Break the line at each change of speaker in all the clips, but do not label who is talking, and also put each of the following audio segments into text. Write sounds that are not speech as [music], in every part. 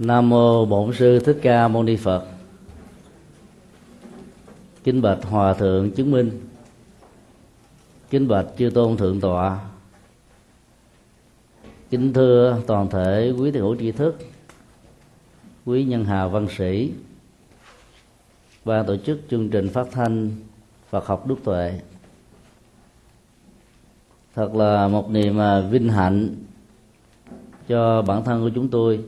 Nam mô Bổn sư Thích Ca Mâu Ni Phật. Kính bạch Hòa thượng chứng minh. Kính bạch chư tôn thượng tọa. Kính thưa toàn thể quý thiền hữu tri thức, quý nhân hào văn sĩ, ban tổ chức chương trình phát thanh Phật học Đức Tuệ. Thật là một niềm à, vinh hạnh cho bản thân của chúng tôi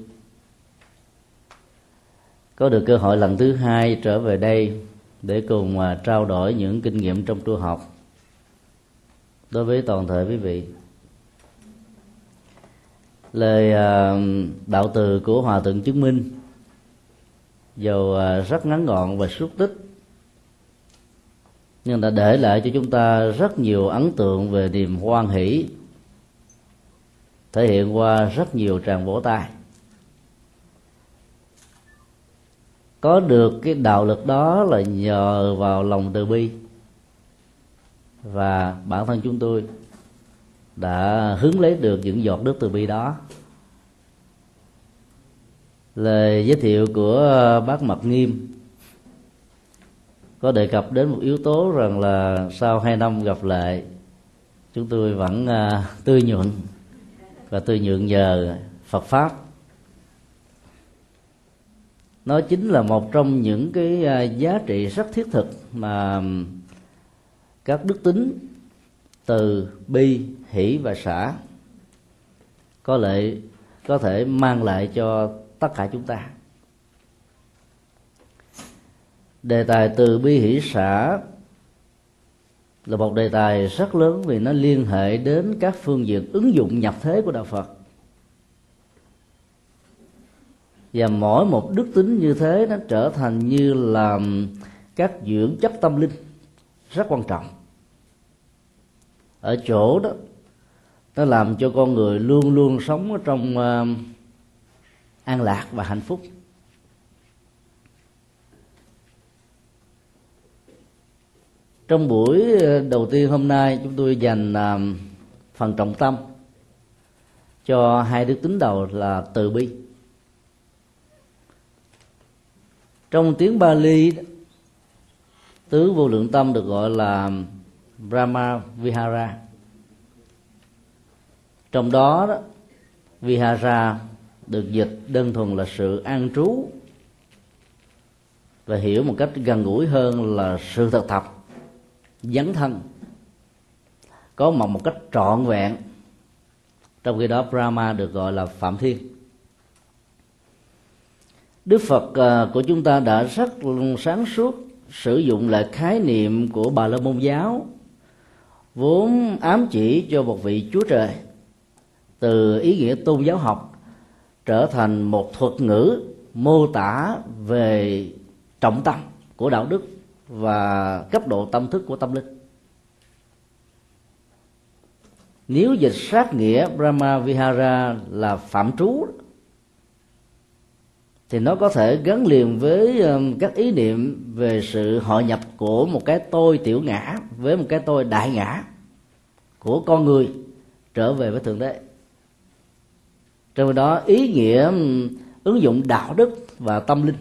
có được cơ hội lần thứ hai trở về đây để cùng à, trao đổi những kinh nghiệm trong tu học. Đối với toàn thể quý vị, lời à, đạo từ của hòa thượng chứng minh dầu à, rất ngắn gọn và xúc tích, nhưng đã để lại cho chúng ta rất nhiều ấn tượng về niềm hoan hỷ, thể hiện qua rất nhiều tràng vỗ tay. Có được cái đạo lực đó là nhờ vào lòng từ bi. Và bản thân chúng tôi đã hướng lấy được những giọt nước từ bi đó. Lời giới thiệu của bác mật nghiêm có đề cập đến một yếu tố rằng là sau hai năm gặp lại chúng tôi vẫn uh, tươi nhuận và tươi nhuận nhờ Phật pháp nó chính là một trong những cái à, giá trị rất thiết thực mà các đức tính từ bi, hỷ và xã có lệ, có thể mang lại cho tất cả chúng ta. Đề tài từ bi, hỷ xã là một đề tài rất lớn vì nó liên hệ đến các phương diện ứng dụng nhập thế của đạo phật. Và mỗi một đức tính như thế nó trở thành như là các dưỡng chất tâm linh. Rất quan trọng. Ở chỗ đó nó làm cho con người luôn luôn sống ở trong uh, an lạc và hạnh phúc. Trong buổi ờ, đầu tiên hôm nay chúng tôi dành uh, phần trọng tâm cho hai đức tính đầu là từ bi. Trong tiếng Bali tứ vô lượng tâm được gọi là Brahma Vihara. Trong đó, đó Vihara được dịch đơn thuần là sự an trú và hiểu một cách gần gũi hơn là sự thực tập dấn thân có mặt một cách trọn vẹn. Trong khi đó Brahma được gọi là phạm thiên đức phật à, của chúng ta đã rất sáng suốt sử dụng lại khái niệm của bà la môn giáo, vốn ám chỉ cho một vị chúa trời, từ ý nghĩa tôn giáo học trở thành một thuật ngữ mô tả về trọng tâm của đạo đức và cấp độ tâm thức của tâm linh. Nếu dịch sát nghĩa brahma vihara là phạm trú thì nó có thể gắn liền với um, các ý niệm về sự hội nhập của một cái tôi tiểu ngã với một cái tôi đại ngã của con người trở về với thượng đế. Trong đó, ý nghĩa um, ứng dụng đạo đức và tâm linh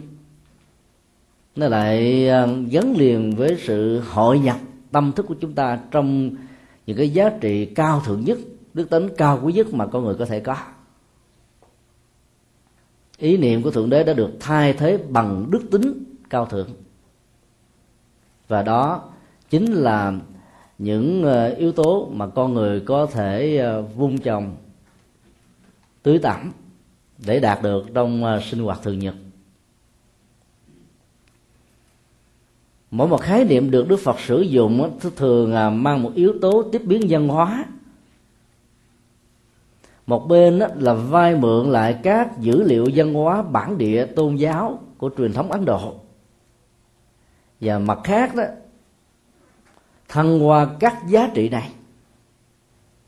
nó lại um, gắn liền với sự hội nhập tâm thức của chúng ta trong những cái giá trị cao thượng nhất, đức tính cao quý nhất mà con người có thể có ý niệm của thượng đế đã được thay thế bằng đức tính cao thượng. Và đó chính là những ờ, yếu tố mà con người có thể vung vun trồng, tưới tẩm để đạt được trong ờ, sinh hoạt thường nhật. Mỗi một khái niệm được đức phật sử dụng thường mang một yếu tố tiếp biến văn hóa một bên là vay mượn lại các dữ liệu văn hóa bản địa tôn giáo của truyền thống ấn độ. Và mặt khác đó, thăng hoa các giá trị này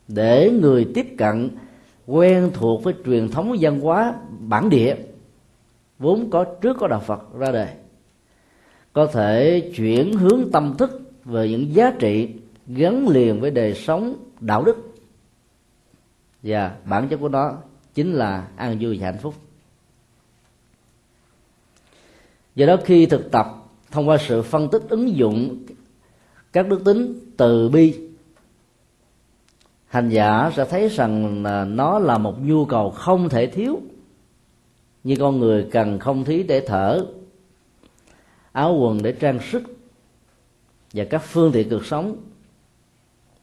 để người tiếp cận quen thuộc với truyền thống văn hóa bản địa, vốn có trước có đạo Phật ra đời, có thể chuyển hướng tâm thức về những giá trị gắn liền với đời sống đạo đức và bản chất của nó chính là an vui và hạnh phúc. Do đó khi thực tập, thông qua sự phân tích ứng dụng các đức tính từ bi, hành giả sẽ thấy rằng là nó là một nhu cầu không thể thiếu như con người cần không khí để thở, áo quần để trang sức và các phương tiện cuộc sống.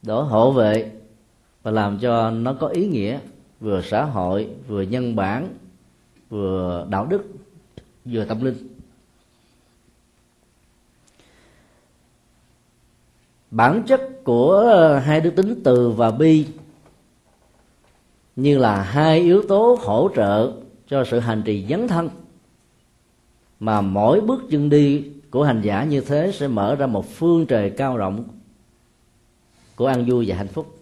Để hộ vệ và làm cho nó có ý nghĩa, vừa xã hội, vừa nhân bản, vừa đạo đức, vừa tâm linh. Bản chất của hai đức tính từ và bi như là hai yếu tố hỗ trợ cho sự hành trì dấn thân, mà mỗi bước chân đi của hành giả như thế sẽ mở ra một phương trời cao rộng của an vui và hạnh phúc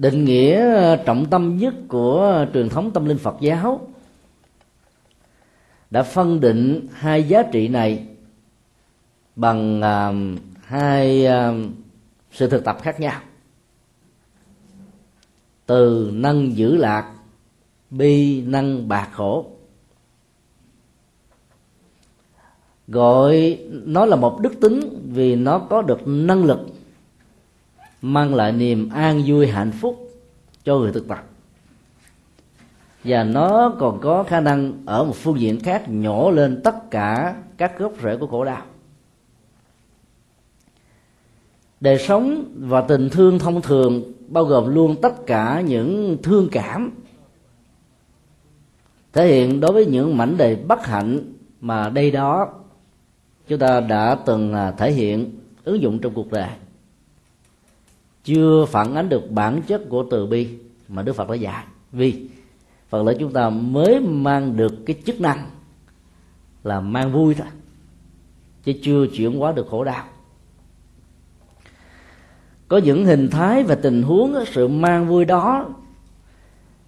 định nghĩa ờ, trọng tâm nhất của truyền thống tâm linh phật giáo đã phân định hai giá trị này bằng uh, hai uh, sự thực tập khác nhau. Từ nâng giữ lạc bi nâng bạc khổ. Gọi nó là một đức tính vì nó có được năng lực mang lại niềm an vui hạnh phúc cho người thực tập. Và nó còn có khả năng ở một phương diện khác nhổ lên tất cả các gốc rễ của khổ đau. Đời sống và tình thương thông thường bao gồm luôn tất cả những thương cảm, thể hiện đối với những mảnh đề bất hạnh mà đây đó chúng ta đã từng à, thể hiện ứng dụng trong cuộc đời chưa phản ánh được bản chất của từ bi mà đức phật đã dạy. Vì phật lễ chúng ta mới mang được cái chức năng là mang vui thôi, chứ chưa chuyển hóa được khổ đau. Có những hình thái và tình huống sự mang vui đó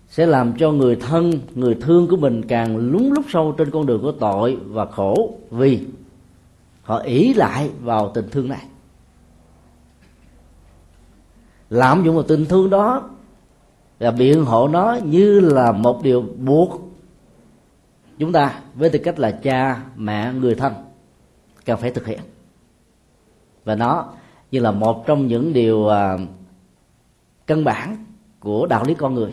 sẽ làm cho người thân, người thương của mình càng lúng lúc sâu trên con đường của tội và khổ. Vì họ ỷ lại vào tình thương này lạm dụng vào tình thương đó và biện hộ nó như là một điều buộc chúng ta với tư cách là cha mẹ người thân cần phải thực hiện. Và nó như là một trong những điều à, căn bản của đạo lý con người.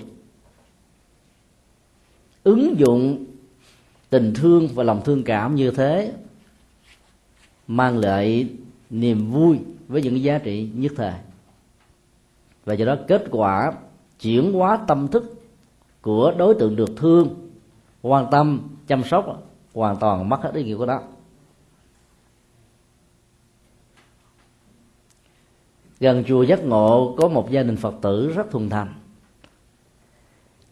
Ứng dụng tình thương và lòng thương cảm như thế mang lại niềm vui với những giá trị nhất thời và do đó kết quả chuyển hóa tâm thức của đối tượng được thương, quan tâm, chăm sóc hoàn toàn mất hết ý nghĩa của đó gần chùa giác ngộ có một gia đình phật tử rất thuần thành.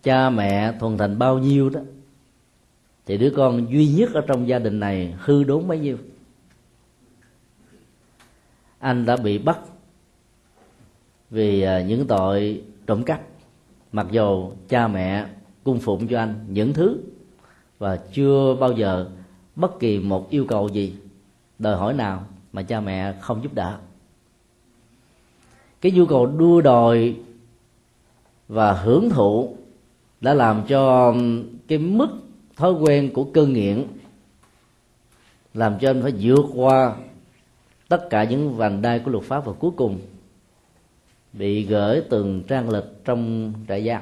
Cha mẹ thuần thành bao nhiêu đó, thì đứa con duy nhất ở trong gia đình này hư đốn bấy nhiêu. Anh đã bị bắt vì à, những tội trộm cắp, mặc dù cha mẹ cung phụng cho anh những thứ và chưa bao giờ bất kỳ một yêu cầu gì, đòi hỏi nào mà cha mẹ không giúp đỡ. Cái nhu cầu đua đòi và hưởng thụ đã làm cho cái mức thói quen của cơn nghiện làm cho anh phải vượt qua tất cả những vành đai của luật pháp và cuối cùng bị gửi từng trang lịch trong trại giam.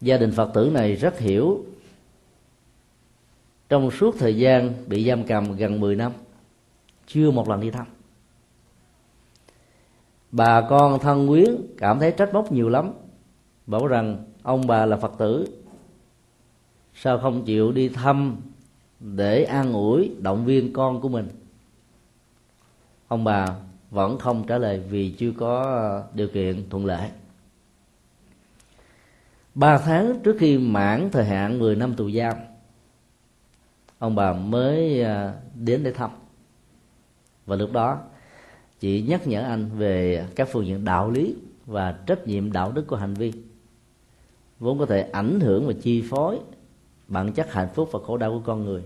Gia đình phật tử này rất hiểu trong suốt thời gian bị giam cầm gần 10 năm, chưa một lần đi thăm. Bà con thân quyến cảm thấy trách móc nhiều lắm, bảo rằng ông bà là phật tử, sao không chịu đi thăm để an ủi động viên con của mình? Ông bà vẫn không trả lời vì chưa có ờ, điều kiện thuận lợi. Ba tháng trước khi mãn thời hạn 10 năm tù giam, ông bà mới ờ, đến để thăm. Và lúc đó, chị nhắc nhở anh về các phương diện đạo lý và trách nhiệm đạo đức của hành vi, vốn có thể ảnh hưởng và chi phối bản chất hạnh phúc và khổ đau của con người.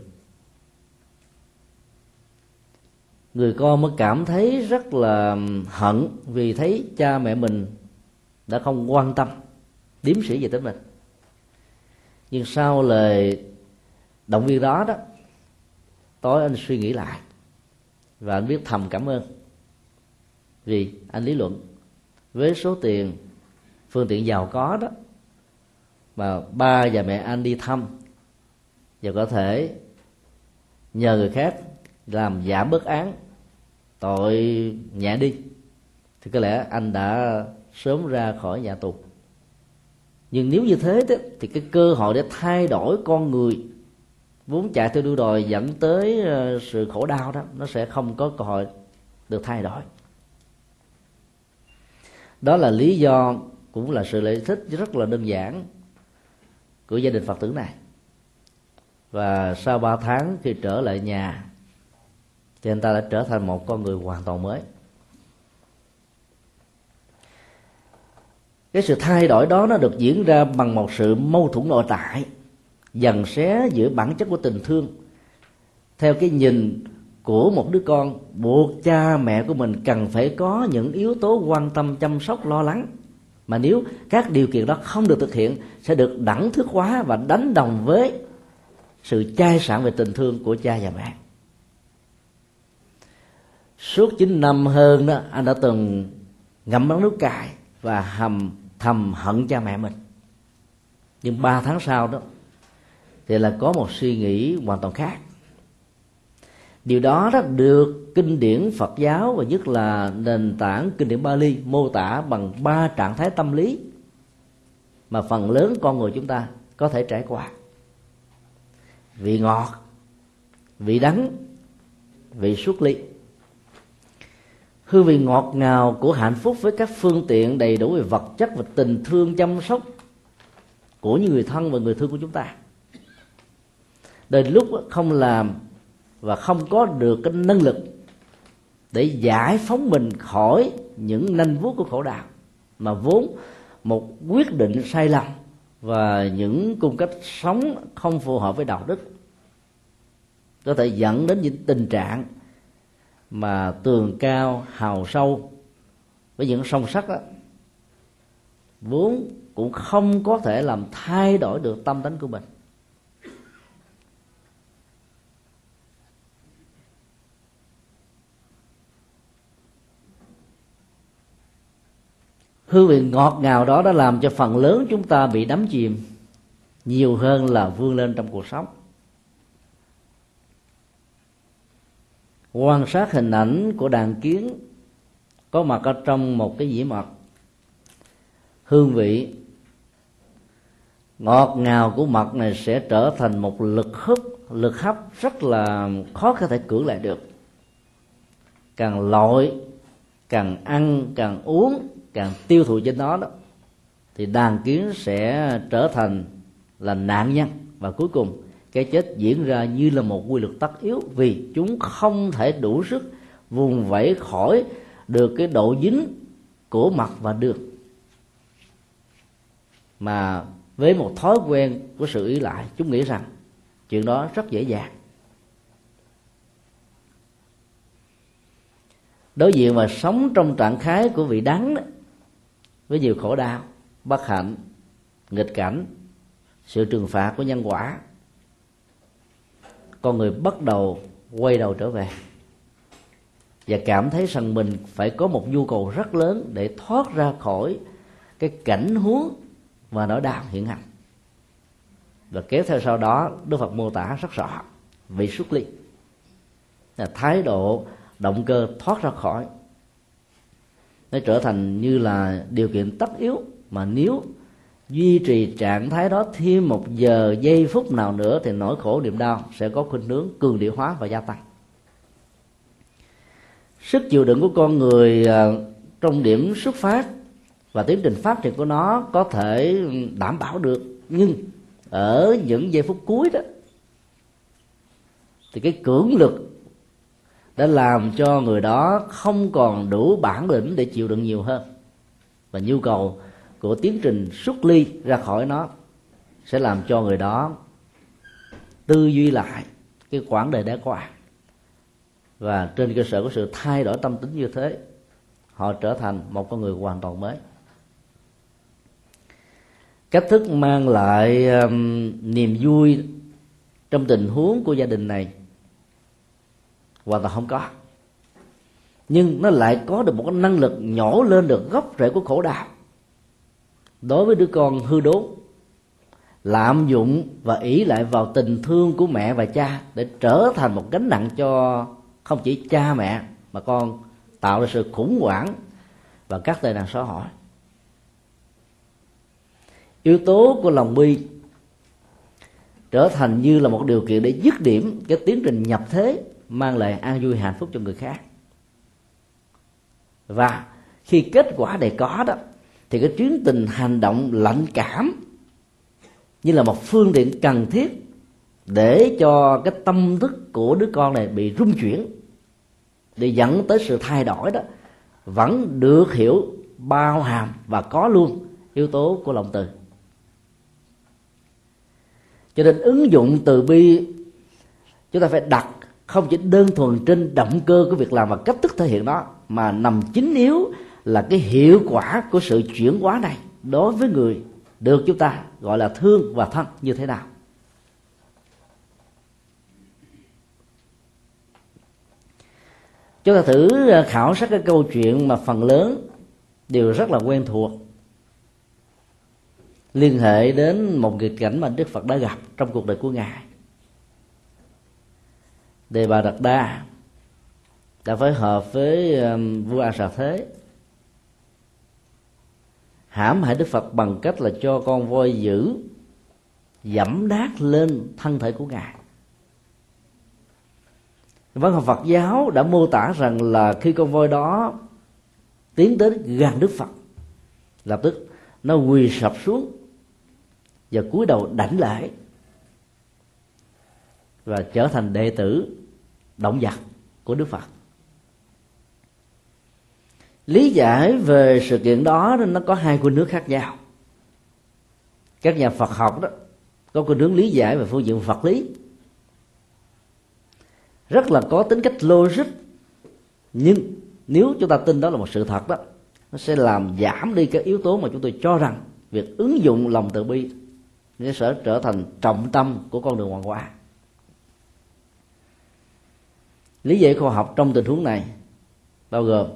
Người con mới cảm thấy rất là hận vì thấy cha mẹ mình đã không quan tâm điếm sĩ về tới mình. Nhưng sau lời động viên đó đó, tối anh suy nghĩ lại và anh biết thầm cảm ơn vì anh lý luận. Với số tiền, phương tiện giàu có đó, mà ba và mẹ anh đi thăm và có thể nhờ người khác làm giảm bớt án. Tội nhẹ đi. Thì có lẽ anh đã sớm ra khỏi nhà tù. Nhưng nếu như thế đó, thì cái cơ hội để thay đổi con người vốn chạy theo đua đòi dẫn tới ờ, sự khổ đau đó nó sẽ không có cơ hội được thay đổi. Đó là lý do cũng là sự lợi thích rất là đơn giản của gia đình phật tử này. Và sau ba tháng khi trở lại nhà thì anh ta đã trở thành một con người hoàn toàn mới. Cái sự thay đổi đó nó được diễn ra bằng một sự mâu thuẫn nội tại, dần xé giữa bản chất của tình thương. Theo cái nhìn của một đứa con, buộc cha mẹ của mình cần phải có những yếu tố quan tâm, chăm sóc, lo lắng. Mà nếu các điều kiện đó không được thực hiện, sẽ được đẳng thức hóa và đánh đồng với sự chai sạn về tình thương của cha và mẹ suốt 9 năm hơn đó, anh đã từng ngậm đắng nước cài và hầm, thầm hận cha mẹ mình. Nhưng ba tháng sau đó, thì là có một suy nghĩ hoàn toàn khác. Điều đó đó được kinh điển Phật giáo và nhất là nền tảng kinh điển Bali mô tả bằng ba trạng thái tâm lý mà phần lớn con người chúng ta có thể trải qua. Vị ngọt, vị đắng, vị xuất ly hương vị ngọt ngào của hạnh phúc với các phương tiện đầy đủ về vật chất và tình thương chăm sóc của những người thân và người thương của chúng ta. Đến lúc không làm và không có được cái năng lực để giải phóng mình khỏi những nanh vuốt của khổ đạo mà vốn một quyết định sai lầm và những cung cách sống không phù hợp với đạo đức có thể dẫn đến những tình trạng mà tường cao, hào sâu với những song sắt đó vốn cũng không có thể làm thay đổi được tâm tính của mình. Hương vị ngọt ngào đó đã làm cho phần lớn chúng ta bị đắm chìm nhiều hơn là vươn lên trong cuộc sống. Quan sát hình ảnh của đàn kiến có mặt ở trong một cái dĩa mật. Hương vị ngọt ngào của mật này sẽ trở thành một lực hấp lực hấp rất là khó có thể cưỡng lại được. Càng lội, càng ăn, càng uống, càng tiêu thụ trên nó đó, thì đàn kiến sẽ trở thành là nạn nhân. Và cuối cùng cái chết diễn ra như là một quy luật tất yếu vì chúng không thể đủ sức vùng vẫy khỏi được cái độ dính của mặt và đường. Mà với một thói quen của sự ý lại chúng nghĩ rằng chuyện đó rất dễ dàng. Đối diện và sống trong trạng thái của vị đắng đó, với nhiều khổ đau bất hạnh nghịch cảnh sự trừng phạt của nhân quả con người bắt đầu quay đầu trở về. Và cảm thấy rằng mình phải có một nhu cầu rất lớn để thoát ra khỏi cái cảnh huống và nỗi đau hiện hành. Và kéo theo sau đó, đức phật mô tả rất rõ vị xuất ly. Là thái độ, động cơ thoát ra khỏi. Nó trở thành như là điều kiện tất yếu mà nếu duy trì trạng thái đó thêm một giờ, giây phút nào nữa thì nỗi khổ, niềm đau sẽ có khuynh hướng cường địa hóa và gia tăng. Sức chịu đựng của con người à, trong điểm xuất phát và tiến trình phát triển của nó có thể đảm bảo được, nhưng ở những giây phút cuối đó, thì cái cưỡng lực đã làm cho người đó không còn đủ bản lĩnh để chịu đựng nhiều hơn. Và nhu cầu của tiến trình xuất ly ra khỏi nó sẽ làm cho người đó tư duy lại cái quãng đời đã qua. Và trên cơ sở của sự thay đổi tâm tính như thế họ trở thành một con người hoàn toàn mới. Cách thức mang lại um, niềm vui trong tình huống của gia đình này hoàn toàn không có. Nhưng nó lại có được một cái năng lực nhổ lên được gốc rễ của khổ đau đối với đứa con hư đốn, lạm dụng và ý lại vào tình thương của mẹ và cha để trở thành một gánh nặng cho không chỉ cha mẹ, mà con tạo ra sự khủng hoảng và các tệ nạn xã hội. Yếu tố của lòng bi trở thành như là một điều kiện để dứt điểm cái tiến trình nhập thế mang lại an vui hạnh phúc cho người khác. Và khi kết quả để có đó thì cái chuyến tình hành động lạnh cảm như là một phương tiện cần thiết để cho cái tâm thức của đứa con này bị rung chuyển, để dẫn tới sự thay đổi đó, vẫn được hiểu, bao hàm và có luôn yếu tố của lòng từ. Cho nên ứng dụng từ bi, chúng ta phải đặt không chỉ đơn thuần trên động cơ của việc làm và cách thức thể hiện đó, mà nằm chính yếu là cái hiệu quả của sự chuyển hóa này đối với người được chúng ta gọi là thương và thân như thế nào. Chúng ta thử ờ, khảo sát cái câu chuyện mà phần lớn đều rất là quen thuộc, liên hệ đến một nghịch cảnh mà đức phật đã gặp trong cuộc đời của ngài. Đề bà đạt đa đã phối hợp với vua a Sa thế hãm hại đức phật bằng cách là cho con voi dữ dẫm đát lên thân thể của ngài. Văn học phật giáo đã mô tả rằng là khi con voi đó tiến đến gần đức phật, lập tức nó quỳ sập xuống và cúi đầu đảnh lễ và trở thành đệ tử động vật của đức phật lý giải về sự kiện đó nó có hai khuynh hướng khác nhau. Các nhà phật học đó, có khuynh hướng lý giải về phương diện vật lý. Rất là có tính cách logic, nhưng nếu chúng ta tin đó là một sự thật đó, nó sẽ làm giảm đi cái yếu tố mà chúng tôi cho rằng việc ứng dụng lòng từ bi nó sẽ trở thành trọng tâm của con đường hoàng hóa. Lý giải khoa học trong tình huống này bao gồm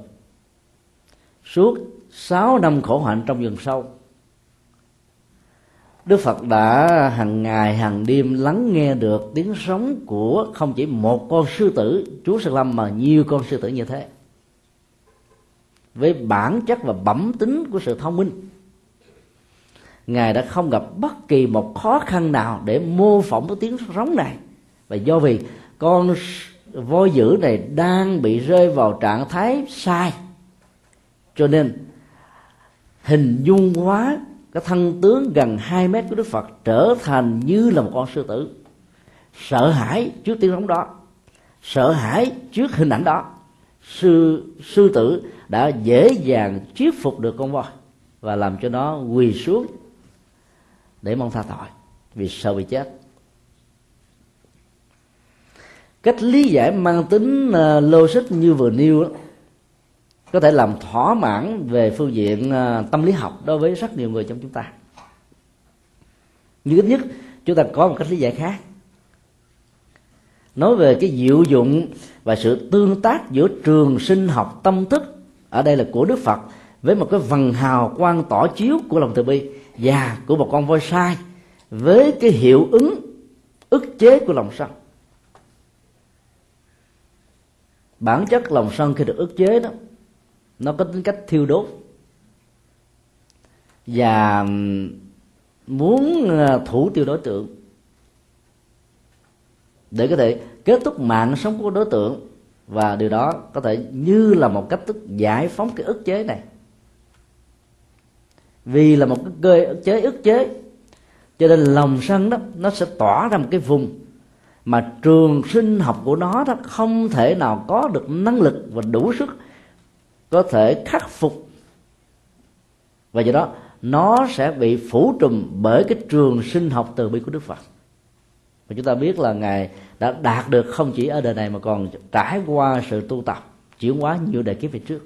suốt 6 năm khổ hạnh trong rừng sâu. Đức Phật đã hàng ngày, hàng đêm lắng nghe được tiếng sống của không chỉ một con sư tử, Chúa Sơn Lâm, mà nhiều con sư tử như thế. Với bản chất và bẩm tính của sự thông minh, ngài đã không gặp bất kỳ một khó khăn nào để mô phỏng cái tiếng sống này. Và do vì con voi dữ này đang bị rơi vào trạng thái sai cho nên, hình dung hóa cái thân tướng gần 2 mét của Đức Phật trở thành như là một con sư tử. Sợ hãi trước tiếng rống đó, sợ hãi trước hình ảnh đó, sư sư tử đã dễ dàng thuyết phục được con voi và làm cho nó quỳ xuống để mong tha tội vì sợ bị chết. Cách lý giải mang tính ờ, logic như vừa nêu đó có thể làm thỏa mãn về phương diện à, tâm lý học đối với rất nhiều người trong chúng ta. Nhưng ít nhất, chúng ta có một cách lý giải khác. Nói về cái diệu dụng và sự tương tác giữa trường sinh học tâm thức, ở đây là của đức phật, với một cái vần hào quang tỏ chiếu của lòng từ bi và của một con voi sai với cái hiệu ứng, ức chế của lòng sân. Bản chất lòng sân khi được ức chế đó nó có tính cách thiêu đốt. Và muốn ờ, thủ tiêu đối tượng. Để có thể kết thúc mạng sống của đối tượng. Và điều đó có thể như là một cách thức giải phóng cái ức chế này. Vì là một cái cơ, ức chế ức chế, cho nên lòng sân đó, nó sẽ tỏa ra một cái vùng mà trường sinh học của nó đó không thể nào có được năng lực và đủ sức có thể khắc phục. Và do đó, nó sẽ bị phủ trùm bởi cái trường sinh học từ bi của đức phật. Và chúng ta biết là ngài đã đạt được không chỉ ở đời này mà còn trải qua sự tu tập, chuyển hóa nhiều đời kiếp về trước.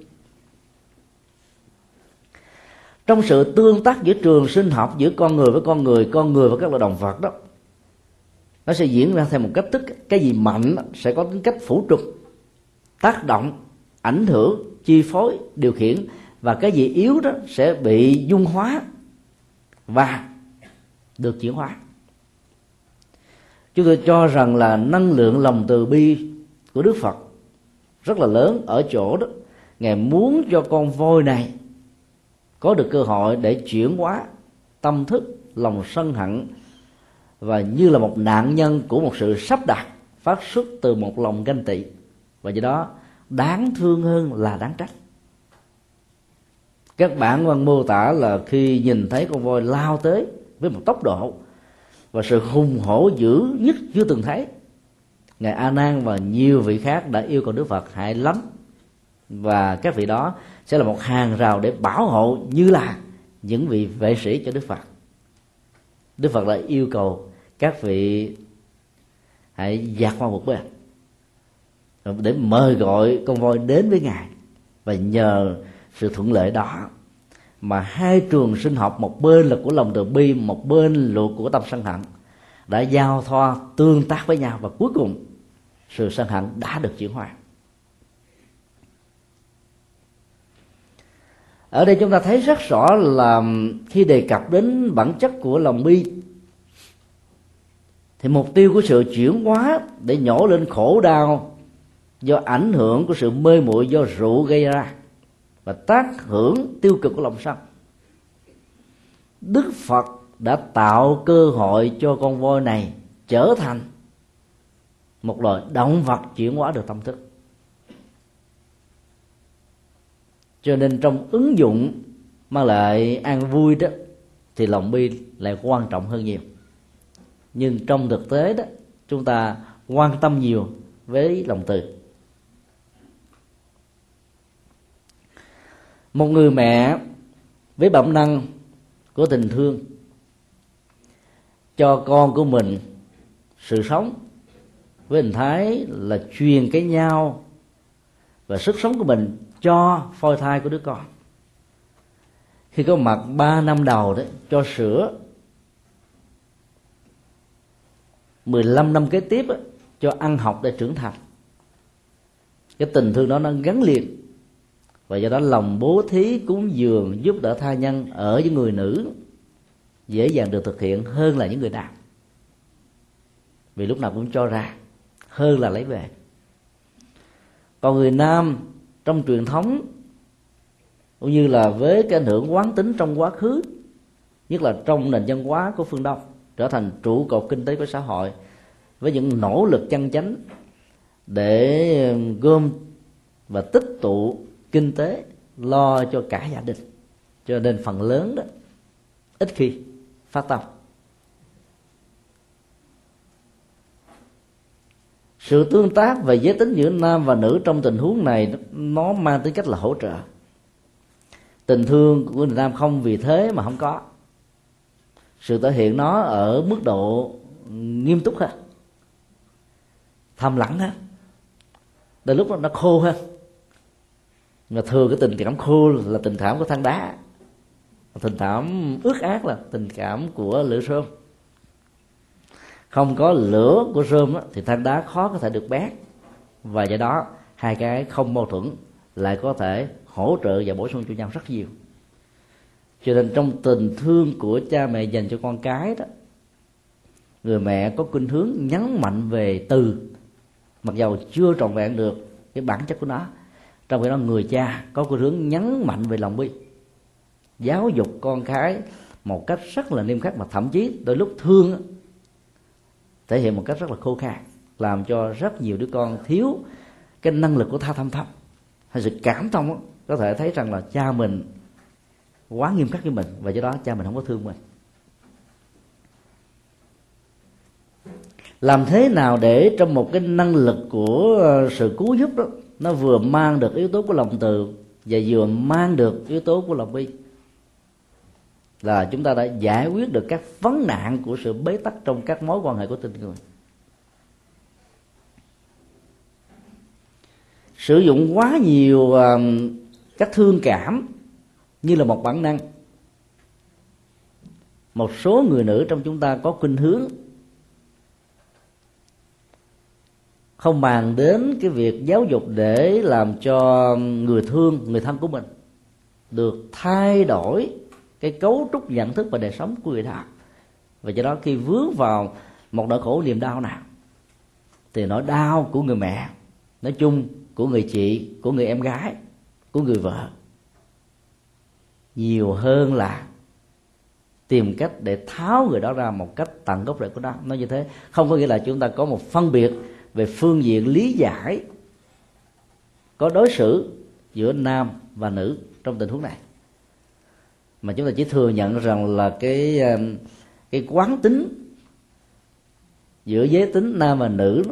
Trong sự tương tác giữa trường sinh học giữa con người với con người con người với các loài động vật đó, nó sẽ diễn ra theo một cách tức cái gì mạnh sẽ có tính cách phủ trục tác động, ảnh hưởng chi phối, điều khiển, và cái gì yếu đó sẽ bị dung hóa và được chuyển hóa. Chúng tôi cho rằng là năng lượng lòng từ bi của đức phật rất là lớn ở chỗ đó. Ngài muốn cho con voi này có được cơ hội để chuyển hóa tâm thức, lòng sân hận, và như là một nạn nhân của một sự sắp đặt phát xuất từ một lòng ganh tị. Và do đó đáng thương hơn là đáng trách. Các bản văn mô tả là khi nhìn thấy con voi lao tới với một tốc độ và sự hùng hổ dữ nhất chưa từng thấy, ngài a nan và nhiều vị khác đã yêu cầu đức phật hại lắm. Và các vị đó sẽ là một hàng rào để bảo hộ như là những vị vệ sĩ cho đức phật. Đức phật đã yêu cầu các vị hãy dạt qua một bên để mời gọi con voi đến với ngài. Và nhờ sự thuận lợi đó mà hai trường sinh học, một bên là của lòng từ bi, một bên là của tâm sân hận, đã giao thoa tương tác với nhau và cuối cùng sự sân hận đã được chuyển hóa. Ở đây chúng ta thấy rất rõ là khi đề cập đến bản chất của lòng bi, thì mục tiêu của sự chuyển hóa để nhổ lên khổ đau do ảnh hưởng của sự mê muội do rượu gây ra và tác hưởng tiêu cực của lòng sân. Đức phật đã tạo cơ hội cho con voi này trở thành một loài động vật chuyển hóa được tâm thức. Cho nên trong ứng dụng mang lại an vui đó, thì lòng bi lại quan trọng hơn nhiều. Nhưng trong thực tế đó, chúng ta quan tâm nhiều với lòng từ. Một người mẹ với bẩm năng của tình thương cho con của mình sự sống với hình thái là truyền cái nhau và sức sống của mình cho phôi thai của đứa con. Khi có mặt ba năm đầu đấy cho sữa 15 năm kế tiếp đó, cho ăn học để trưởng thành. Cái tình thương đó nó gắn liền và do đó lòng bố thí cúng dường giúp đỡ tha nhân ở những người nữ dễ dàng được thực hiện hơn là những người nam. Vì lúc nào cũng cho ra hơn là lấy về. Còn người nam trong truyền thống, cũng như là với cái ảnh hưởng quán tính trong quá khứ, nhất là trong nền văn hóa của phương đông, trở thành trụ cột kinh tế của xã hội, với những nỗ lực chân chánh để gom và tích tụ kinh tế lo cho cả gia đình, cho nên phần lớn đó, ít khi phát tâm. Sự tương tác về giới tính giữa nam và nữ trong tình huống này, nó mang tính cách là hỗ trợ. Tình thương của người nam không vì thế mà không có. Sự thể hiện nó ở mức độ nghiêm túc hơn thầm lặng hơn đến lúc đó nó khô hơn mà thường cái tình cảm khô là tình cảm của than đá. Tình cảm ướt át là tình cảm của lửa rơm. Không có lửa của rơm á, thì than đá khó có thể được bét và do đó hai cái không mâu thuẫn lại có thể hỗ trợ và bổ sung cho nhau rất nhiều. Cho nên trong tình thương của cha mẹ dành cho con cái đó người mẹ có khuynh hướng nhấn mạnh về từ. Mặc dầu chưa trọn vẹn được cái bản chất của nó trong khi đó người cha có cái hướng nhấn mạnh về lòng bi. Giáo dục con cái một cách rất là nghiêm khắc mà thậm chí đôi lúc thương thể hiện một cách rất là khô khan, làm cho rất nhiều đứa con thiếu cái năng lực của tha thâm thâm hay sự cảm thông có thể thấy rằng là cha mình quá nghiêm khắc với mình và do đó cha mình không có thương mình. Làm thế nào để trong một cái năng lực của sự cứu giúp đó nó vừa mang được yếu tố của lòng từ và vừa mang được yếu tố của lòng bi. Là chúng ta đã giải quyết được các vấn nạn của sự bế tắc trong các mối quan hệ của tình người. Sử dụng quá nhiều um, các thương cảm như là một bản năng. Một số người nữ trong chúng ta có khuynh hướng không màng đến cái việc giáo dục để làm cho người thương, người thân của mình được thay đổi cái cấu trúc nhận thức và đời sống của người đó và do đó khi vướng vào một nỗi khổ niềm đau nào, thì nỗi đau của người mẹ, nói chung của người chị, của người em gái, của người vợ, nhiều hơn là tìm cách để tháo người đó ra một cách tận gốc rễ của nó. Nói như thế, không có nghĩa là chúng ta có một phân biệt về phương diện lý giải có đối xử giữa nam và nữ trong tình huống này. Mà chúng ta chỉ thừa nhận rằng là cái um, cái quán tính giữa giới tính nam và nữ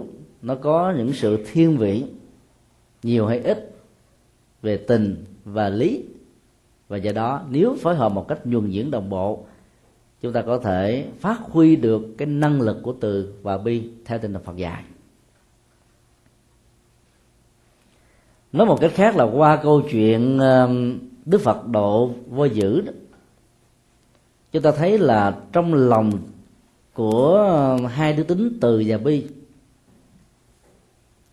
nó có những sự thiên vị nhiều hay ít về tình và lý. Và do đó, nếu phối hợp một cách nhuần nhuyễn đồng bộ, chúng ta có thể phát huy được cái năng lực của từ và bi theo tinh thần Phật dạy. Nói một cách khác là qua câu chuyện um, Đức Phật độ vô dữ đó. Chúng ta thấy là trong lòng của um, hai đứa tính từ và bi,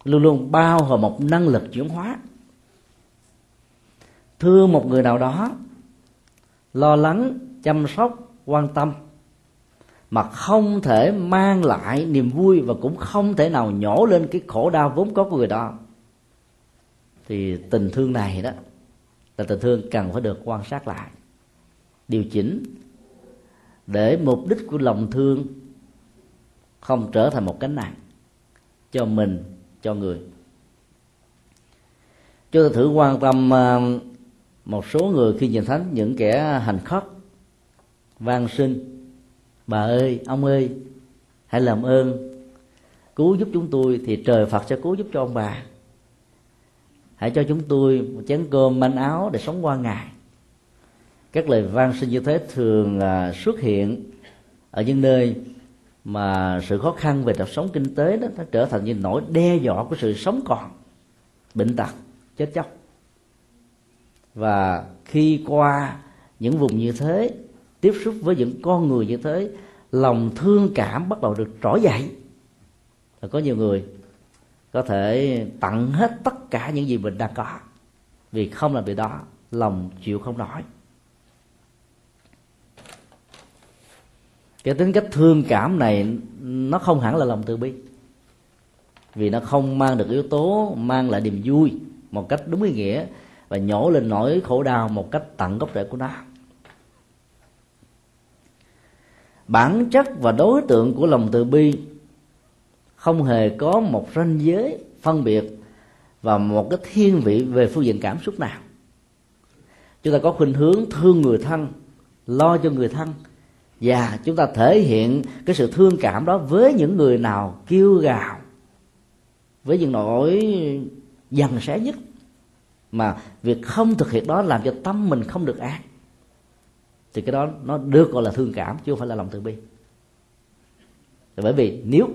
luôn luôn bao gồm một năng lực chuyển hóa. Thương một người nào đó, lo lắng, chăm sóc, quan tâm, mà không thể mang lại niềm vui và cũng không thể nào nhổ lên cái khổ đau vốn có của người đó thì tình thương này đó là tình thương cần phải được quan sát lại, điều chỉnh để mục đích của lòng thương không trở thành một cánh nặng cho mình, cho người. Chúng ta thử quan tâm à, một số người khi nhìn thấy những kẻ hành khóc, van xin, bà ơi, ông ơi, hãy làm ơn, cứu giúp chúng tôi, thì trời phật sẽ cứu giúp cho ông bà hãy cho chúng tôi một chén cơm manh áo để sống qua ngày. Các lời van xin như thế thường là xuất hiện ở những nơi mà sự khó khăn về đời sống kinh tế đó, nó trở thành như nỗi đe dọa của sự sống còn, bệnh tật, chết chóc. Và khi qua những vùng như thế, tiếp xúc với những con người như thế, lòng thương cảm bắt đầu được trỗi dậy. Và có nhiều người có thể tặng hết tất cả những gì mình đang có. Vì không làm việc đó, lòng chịu không nổi. Cái tính cách thương cảm này, nó không hẳn là lòng từ bi. Vì nó không mang được yếu tố, mang lại niềm vui một cách đúng ý nghĩa và nhổ lên nỗi khổ đau một cách tận gốc rễ của nó. Bản chất và đối tượng của lòng từ bi không hề có một ranh giới phân biệt và một cái thiên vị về phương diện cảm xúc nào. Chúng ta có khuynh hướng thương người thân, lo cho người thân, và chúng ta thể hiện cái sự thương cảm đó với những người nào kêu gào với những nỗi dằn xé nhất. Mà việc không thực hiện đó làm cho tâm mình không được an. Thì cái đó nó được gọi là thương cảm, chứ không phải là lòng từ bi. Bởi vì nếu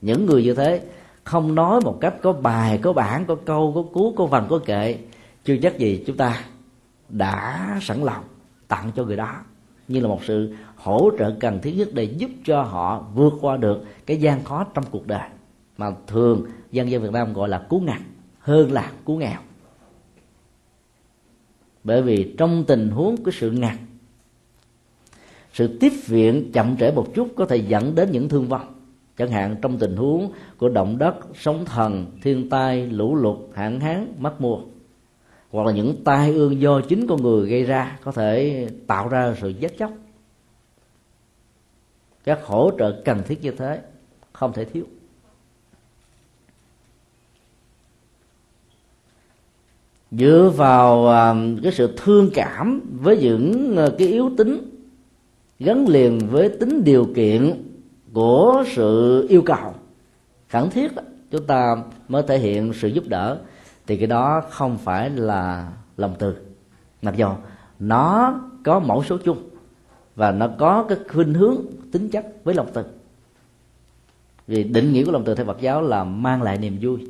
những người như thế không nói một cách có bài, có bản, có câu, có cú, có vần, có kệ. Chưa chắc gì chúng ta đã sẵn lòng tặng cho người đó. Như là một sự hỗ trợ cần thiết nhất để giúp cho họ vượt qua được cái gian khó trong cuộc đời mà thường dân dân Việt Nam gọi là cứu ngặt, hơn là cứu nghèo. Bởi vì trong tình huống của sự ngặt, sự tiếp viện chậm trễ một chút có thể dẫn đến những thương vong chẳng hạn trong tình huống của động đất, sóng thần, thiên tai, lũ lụt, hạn hán mất mùa, hoặc là những tai ương do chính con người gây ra, có thể tạo ra sự chết chóc. Các hỗ trợ cần thiết như thế, không thể thiếu. Dựa vào à, cái sự thương cảm với những à, cái yếu tính gắn liền với tính điều kiện của sự yêu cầu. Khẩn thiết chúng ta mới thể hiện sự giúp đỡ, thì cái đó không phải là lòng từ. Mặc dù nó có mẫu số chung và nó có cái khuynh hướng tính chất với lòng từ. Vì định nghĩa của lòng từ theo Phật giáo là mang lại niềm vui.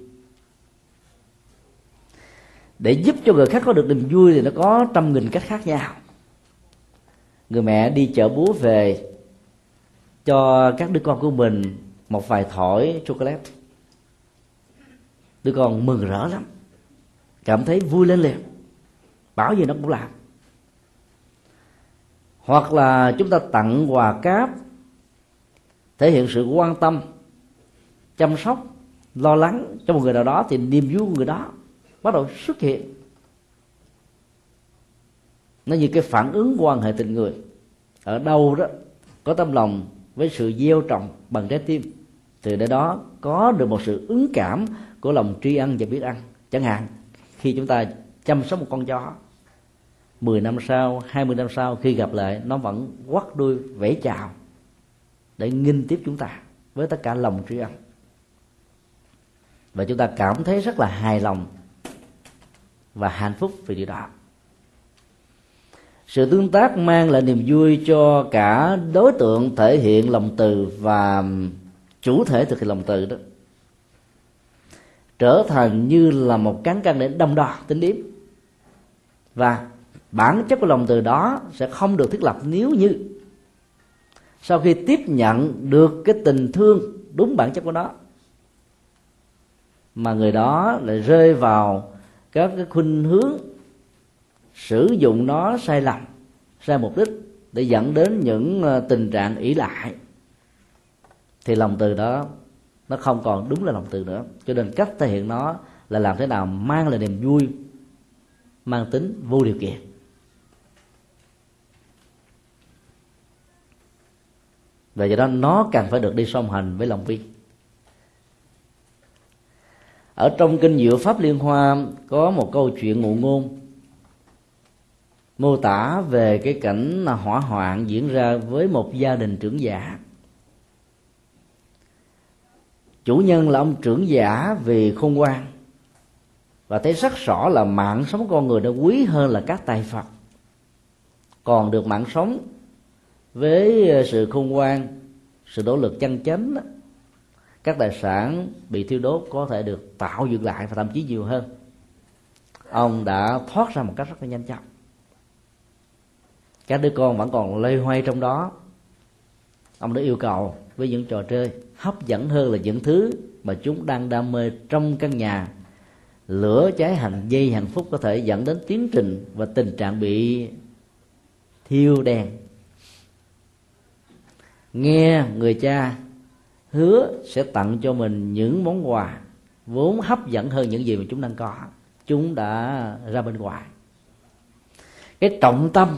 Để giúp cho người khác có được niềm vui thì nó có trăm nghìn cách khác nhau. Người mẹ đi chợ búa về cho các đứa con của mình một vài thỏi chocolate. Đứa con mừng rỡ lắm, cảm thấy vui lên liền. Bảo gì nó cũng làm. Hoặc là chúng ta tặng quà cáp, thể hiện sự quan tâm, chăm sóc, lo lắng cho một người nào đó thì niềm vui của người đó bắt đầu xuất hiện. Nó như cái phản ứng quan hệ tình người. Ở đâu đó, có tâm lòng với sự gieo trồng bằng trái tim. Từ đó đó có được một sự ứng cảm của lòng tri ân và biết ăn chẳng hạn, khi chúng ta chăm sóc một con chó 10 năm sau 20 năm sau, khi gặp lại, nó vẫn quắt đuôi, vẫy chào để nghinh tiếp chúng ta với tất cả lòng tri ân. Và chúng ta cảm thấy rất là hài lòng và hạnh phúc vì điều đó sự tương tác mang lại niềm vui cho cả đối tượng thể hiện lòng từ và chủ thể thực hiện lòng từ đó. Trở thành như là một cán cân để đong đo tính điểm và bản chất của lòng từ đó sẽ không được thiết lập nếu như sau khi tiếp nhận được cái tình thương đúng bản chất của nó, mà người đó lại rơi vào các cái khuynh hướng sử dụng nó sai lầm, sai mục đích để dẫn đến những ờ, tình trạng ỷ lại, thì lòng từ đó nó không còn đúng là lòng từ nữa. Cho nên cách thể hiện nó là làm thế nào mang lại niềm vui, mang tính vô điều kiện. Và do đó nó cần phải được đi song hành với lòng bi ở trong kinh diệu pháp liên hoa có một câu chuyện ngụ ngôn mô tả về cái cảnh hỏa hoạn diễn ra với một gia đình trưởng giả. Chủ nhân là ông trưởng giả vì khôn ngoan và thấy rất rõ là mạng sống con người đã quý hơn là các tài phật. Còn được mạng sống với sự khôn ngoan, sự nỗ lực chân chánh các tài sản bị thiêu đốt có thể được tạo dựng lại và thậm chí nhiều hơn. Ông đã thoát ra một cách rất là nhanh chóng các đứa con vẫn còn lây hoay trong đó. Ông đã yêu cầu với những trò chơi hấp dẫn hơn là những thứ mà chúng đang đam mê trong căn nhà. Lửa cháy hành dây hạnh phúc có thể dẫn đến tiến trình và tình trạng bị thiêu đèn. Nghe người cha hứa sẽ tặng cho mình những món quà vốn hấp dẫn hơn những gì mà chúng đang có. Chúng đã ra bên ngoài. Cái trọng tâm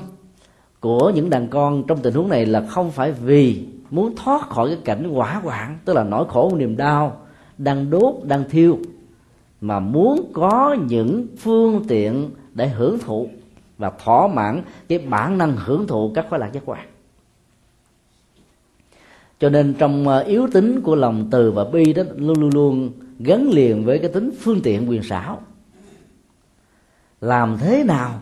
của những đàn con trong tình huống này là không phải vì muốn thoát khỏi cái cảnh quả hoạn, tức là nỗi khổ niềm đau, đang đốt, đang thiêu, mà muốn có những phương tiện để hưởng thụ và thỏa mãn cái bản năng hưởng thụ các khoái lạc giác quan. Cho nên trong ờ, yếu tính của lòng từ và bi đó, luôn luôn luôn gắn liền với cái tính phương tiện quyền xảo. Làm thế nào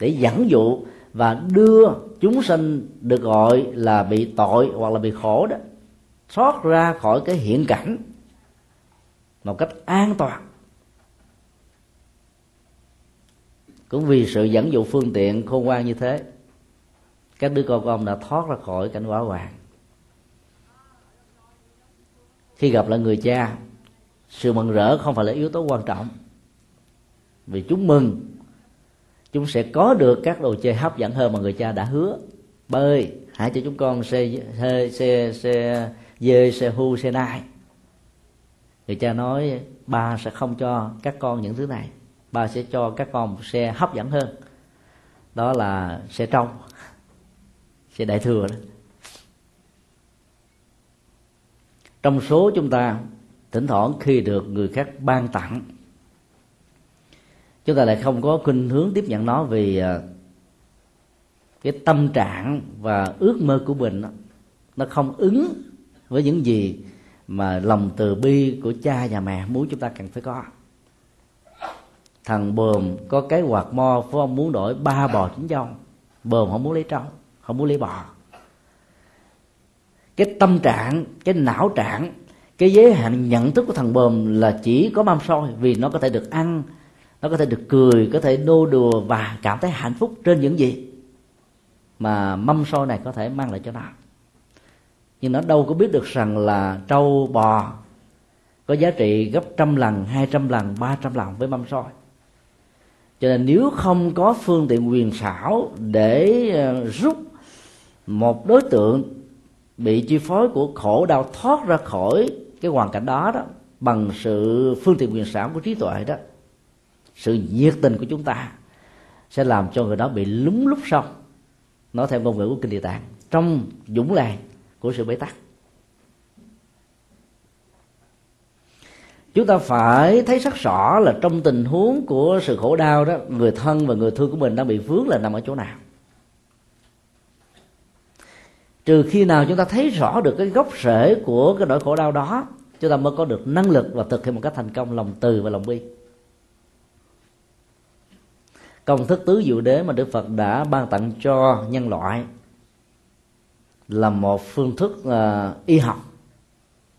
để dẫn dụ và đưa chúng sinh được gọi là bị tội hoặc là bị khổ đó, thoát ra khỏi cái hiện cảnh một cách an toàn. Cũng vì sự dẫn dụ phương tiện khôn ngoan như thế, các đứa con của ông đã thoát ra khỏi cảnh quả hoàng khi gặp lại người cha, sự mừng rỡ không phải là yếu tố quan trọng. Vì chúng mừng chúng sẽ có được các đồ chơi hấp dẫn hơn mà người cha đã hứa. Bơi, hãy cho chúng con xe xe xe xe, dê, xe hu, xe nai. Người cha nói, ba sẽ không cho các con những thứ này. Ba sẽ cho các con một xe hấp dẫn hơn. Đó là xe trong, xe đại thừa đó. Trong số chúng ta, thỉnh thoảng khi được người khác ban tặng chúng ta lại không có khuynh hướng tiếp nhận nó vì à, cái tâm trạng và ước mơ của mình nó không ứng với những gì mà lòng từ bi của cha và mẹ muốn chúng ta cần phải có. Thằng bờm có cái quạt mo, phải ông muốn đổi ba bò chín dâu bờm không muốn lấy trâu, không muốn lấy bò. Cái tâm trạng, cái não trạng, cái giới hạn nhận thức của thằng bờm là chỉ có mâm soi vì nó có thể được ăn nó có thể được cười, có thể nô đùa và cảm thấy hạnh phúc trên những gì mà mâm soi này có thể mang lại cho nó. Nhưng nó đâu có biết được rằng là trâu bò có giá trị gấp trăm lần, hai trăm lần, ba trăm lần với mâm soi cho nên nếu không có phương tiện quyền xảo để ờ, rút một đối tượng bị chi phối của khổ đau thoát ra khỏi cái hoàn cảnh đó đó, bằng sự phương tiện quyền xảo của trí tuệ đó sự nhiệt tình của chúng ta sẽ làm cho người đó bị lúng lúc sau. nói theo ngôn ngữ của kinh địa tạng, trong dũng làng của sự bế tắc. Chúng ta phải thấy rất rõ là trong tình huống của sự khổ đau đó, người thân và người thương của mình đang bị vướng là nằm ở chỗ nào. Trừ khi nào chúng ta thấy rõ được cái gốc rễ của cái nỗi khổ đau đó, chúng ta mới có được năng lực và thực hiện một cách thành công, lòng từ và lòng bi công thức tứ diệu đế mà đức phật đã ban tặng cho nhân loại là một phương thức uh, y học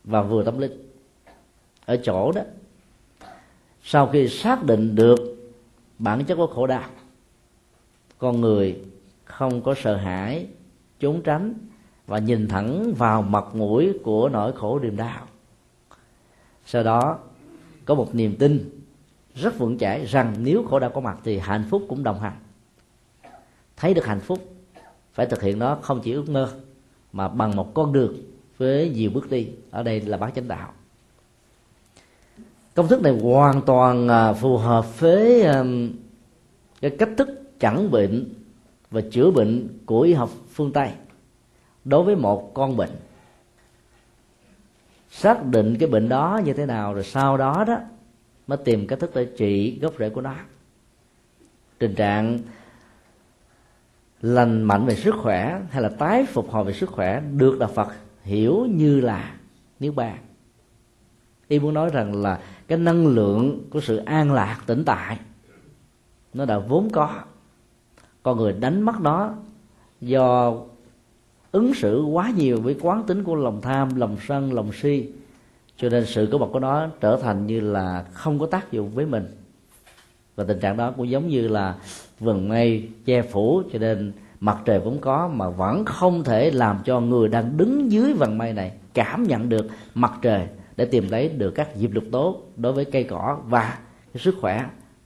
và vừa tâm linh. Ở chỗ đó sau khi xác định được bản chất của khổ đau con người không có sợ hãi trốn tránh và nhìn thẳng vào mặt mũi của nỗi khổ niềm đau. Sau đó có một niềm tin rất vững chãi rằng nếu khổ đau có mặt thì hạnh phúc cũng đồng hành. Thấy được hạnh phúc, phải thực hiện nó không chỉ ước mơ, mà bằng một con đường với nhiều bước đi. Ở đây là bát chánh đạo. Công thức này hoàn toàn à, phù hợp với cái cách thức chẩn bệnh và chữa bệnh của y học phương tây đối với một con bệnh. Xác định cái bệnh đó như thế nào, rồi sau đó đó mới tìm cách thức để trị gốc rễ của nó. Tình trạng lành mạnh về sức khỏe hay là tái phục hồi về sức khỏe được đạo Phật hiểu như là niết bàn. Y muốn nói rằng là cái năng lượng của sự an lạc tĩnh tại, nó đã vốn có. Con người đánh mất nó do ứng xử quá nhiều với quán tính của lòng tham, lòng sân, lòng si cho nên sự có mặt của nó trở thành như là không có tác dụng với mình. Và tình trạng đó cũng giống như là vầng mây che phủ, cho nên mặt trời cũng có mà vẫn không thể làm cho người đang đứng dưới vầng mây này cảm nhận được mặt trời để tìm lấy được các diệp lục tố đối với cây cỏ và sức khỏe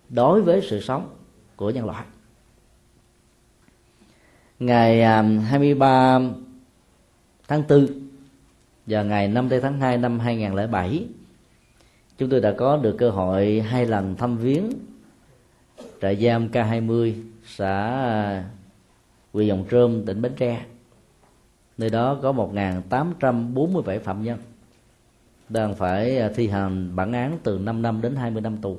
đối với sự sống của nhân loại. Ngày à, 23 tháng 4 và ngày 5 tháng 2 năm 2007 chúng tôi đã có được cơ hội hai lần thăm viếng trại giam K20 xã huyện Dòng Trơm, tỉnh Bến Tre. Nơi đó có 1.847 phạm nhân đang phải à, thi hành bản án từ 5 năm đến 20 năm tù.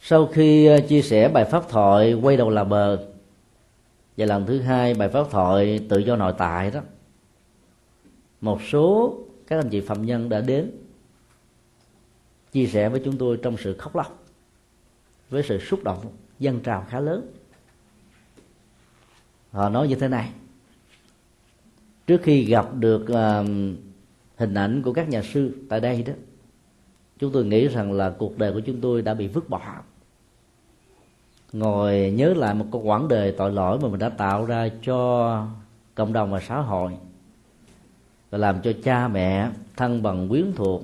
Sau khi à, chia sẻ bài pháp thoại quay đầu là bờ và lần thứ hai bài pháp thoại tự do nội tại đó. Một số các anh chị phạm nhân đã đến chia sẻ với chúng tôi trong sự khóc lóc với sự xúc động dân trào khá lớn. Họ nói như thế này. Trước khi gặp được uh, hình ảnh của các nhà sư tại đây đó chúng tôi nghĩ rằng là cuộc đời của chúng tôi đã bị vứt bỏ ngồi nhớ lại một cái quãng đời tội lỗi mà mình đã tạo ra cho cộng đồng và xã hội. Và làm cho cha mẹ, thân bằng, quyến thuộc,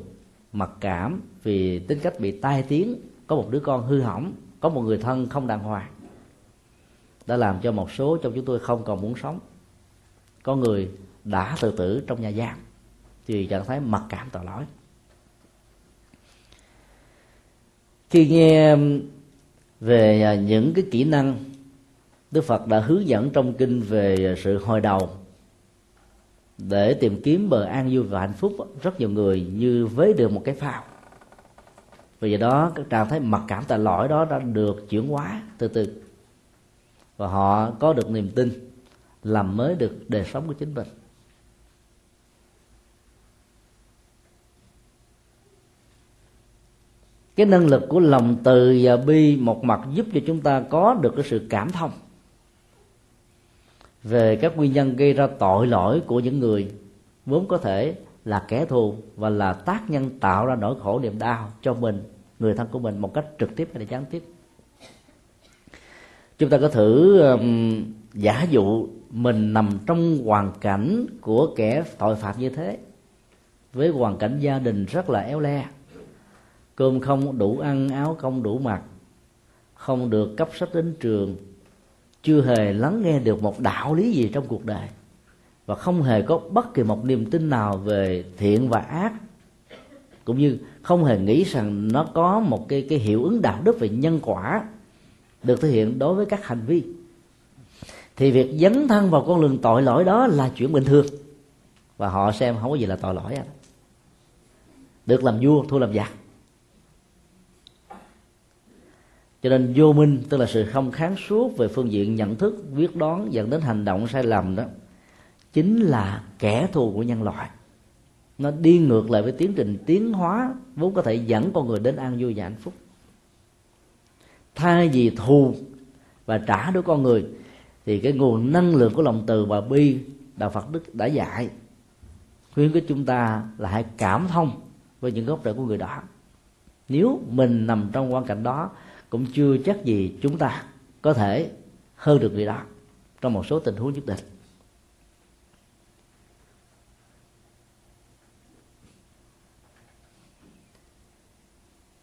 mặc cảm vì tính cách bị tai tiếng, có một đứa con hư hỏng, có một người thân không đàng hoàng, đã làm cho một số trong chúng tôi không còn muốn sống. Có người đã tự tử trong nhà giam, thì trạng thái mặc cảm tội lỗi. Khi nghe về à, những cái kỹ năng Đức Phật đã hướng dẫn trong kinh về à, sự hồi đầu. Để tìm kiếm bờ an vui và hạnh phúc, rất nhiều người như với được một cái phao. Vì vậy đó, các trạng thái mặc cảm tại lỗi đó đã được chuyển hóa từ từ. Và họ có được niềm tin làm mới được đời sống của chính mình. Cái năng lực của lòng từ và bi một mặt giúp cho chúng ta có được cái sự cảm thông về các nguyên nhân gây ra tội lỗi của những người vốn có thể là kẻ thù và là tác nhân tạo ra nỗi khổ niềm đau cho mình người thân của mình một cách trực tiếp hay là gián tiếp. Chúng ta có thử um, giả dụ mình nằm trong hoàn cảnh của kẻ tội phạm như thế với hoàn cảnh gia đình rất là éo le cơm không đủ ăn, áo không đủ mặc, không được cấp sách đến trường, chưa hề lắng nghe được một đạo lý gì trong cuộc đời, và không hề có bất kỳ một niềm tin nào về thiện và ác. Cũng như không hề nghĩ rằng nó có một cái cái hiệu ứng đạo đức về nhân quả được thể hiện đối với các hành vi. Thì việc dấn thân vào con đường tội lỗi đó là chuyện bình thường, và họ xem không có gì là tội lỗi à. được làm vua, thua làm giặc. Cho nên vô minh, tức là sự không kháng suốt về phương diện nhận thức, quyết đoán, dẫn đến hành động sai lầm đó, chính là kẻ thù của nhân loại. Nó đi ngược lại với tiến trình tiến hóa, vốn có thể dẫn con người đến an vui và hạnh phúc. Thay vì thù và trả đối con người, thì cái nguồn năng lượng của lòng từ và bi đạo phật đức đã dạy, khuyến khích chúng ta là hãy cảm thông với những gốc rễ của người đó. Nếu mình nằm trong quan cảnh đó cũng chưa chắc gì chúng ta có thể hơn được người đó trong một số tình huống nhất định.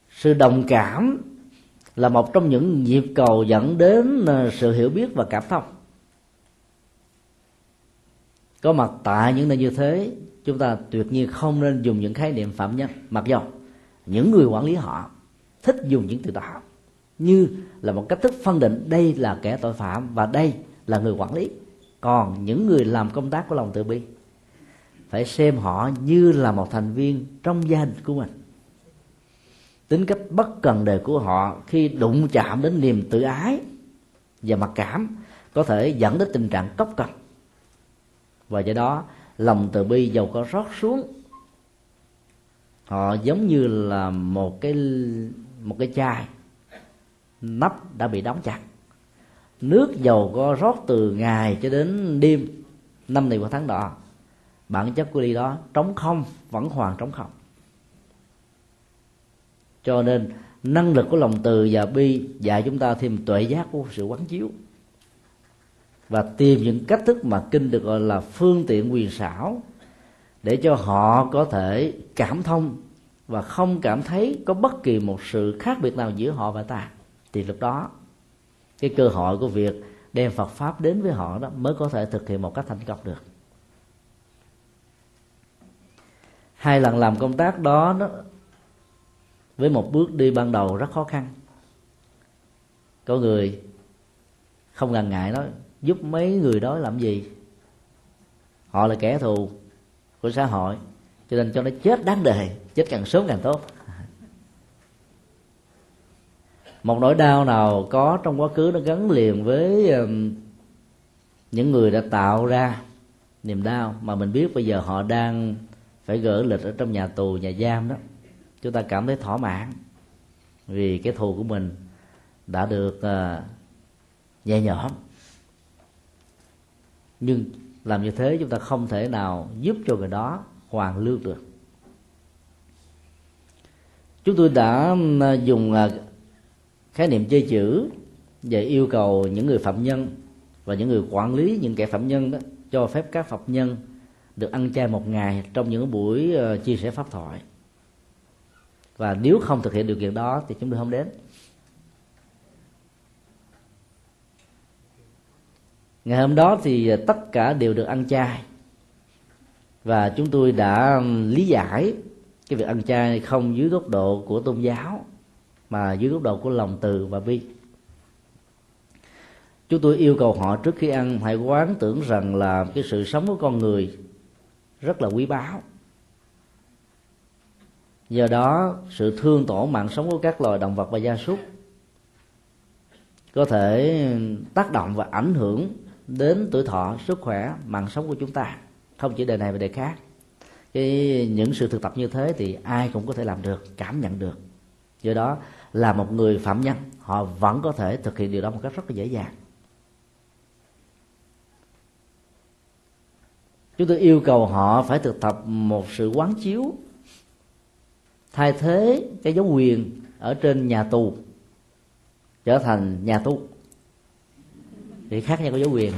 Sự đồng cảm là một trong những nhịp cầu dẫn đến ờ, sự hiểu biết và cảm thông. Có mặt tại những nơi như thế, chúng ta tuyệt nhiên không nên dùng những khái niệm phạm nhân. Mặc dầu những người quản lý họ thích dùng những từ đó như là một cách thức phân định đây là kẻ tội phạm và đây là người quản lý. Còn những người làm công tác của lòng từ bi phải xem họ như là một thành viên trong gia đình của mình. Tính cách bất cần đời của họ khi đụng chạm đến niềm tự ái và mặc cảm có thể dẫn đến tình trạng cốc cần và do đó lòng từ bi giàu có rót xuống. Họ giống như là một cái một cái chai nắp đã bị đóng chặt. Nước dầu có rót từ ngày cho đến đêm năm này của tháng đỏ bản chất của ly đó trống không, vẫn hoàn trống không. Cho nên, năng lực của lòng từ và bi dạy chúng ta thêm tuệ giác của sự quán chiếu. Và tìm những cách thức mà kinh được gọi là phương tiện quyền xảo để cho họ có thể cảm thông và không cảm thấy có bất kỳ một sự khác biệt nào giữa họ và ta thì lúc đó, cái cơ hội của việc đem Phật pháp đến với họ đó mới có thể thực hiện một cách thành công được. Hai lần làm công tác đó nó với một bước đi ban đầu rất khó khăn. Có người không ngần ngại nói, giúp mấy người đó làm gì? Họ là kẻ thù của xã hội, cho nên cho nó chết đáng đời, chết càng sớm càng tốt một nỗi đau nào có trong quá khứ nó gắn liền với um, những người đã tạo ra niềm đau mà mình biết bây giờ họ đang phải gỡ lịch ở trong nhà tù, nhà giam đó. Chúng ta cảm thấy thỏa mãn vì cái thù của mình đã được ờ, nhẹ nhõm. Nhưng làm như thế chúng ta không thể nào giúp cho người đó hoàn lương được. Chúng tôi đã dùng ờ, khái niệm chơi chữ về yêu cầu những người phạm nhân và những người quản lý những kẻ phạm nhân đó cho phép các phạm nhân được ăn chay một ngày trong những buổi ờ, chia sẻ pháp thoại. Và nếu không thực hiện điều kiện đó thì chúng tôi không đến. Ngày hôm đó thì ờ, tất cả đều được ăn chay. Và chúng tôi đã lý giải cái việc ăn chay không dưới góc độ của tôn giáo mà dưới góc độ của lòng từ và bi. Chúng tôi yêu cầu họ trước khi ăn hãy quán tưởng rằng là cái sự sống của con người rất là quý báu. Do đó, sự thương tổn mạng sống của các loài động vật và gia súc có thể tác động và ảnh hưởng đến tuổi thọ, sức khỏe, mạng sống của chúng ta. Không chỉ đề này mà đề khác. Cái, những sự thực tập như thế thì ai cũng có thể làm được, cảm nhận được do đó là một người phạm nhân, họ vẫn có thể thực hiện điều đó một cách rất là dễ dàng. Chúng tôi yêu cầu họ phải thực tập một sự quán chiếu, thay thế cái dấu quyền ở trên nhà tù, trở thành nhà tu thì thì khác nhau có dấu quyền.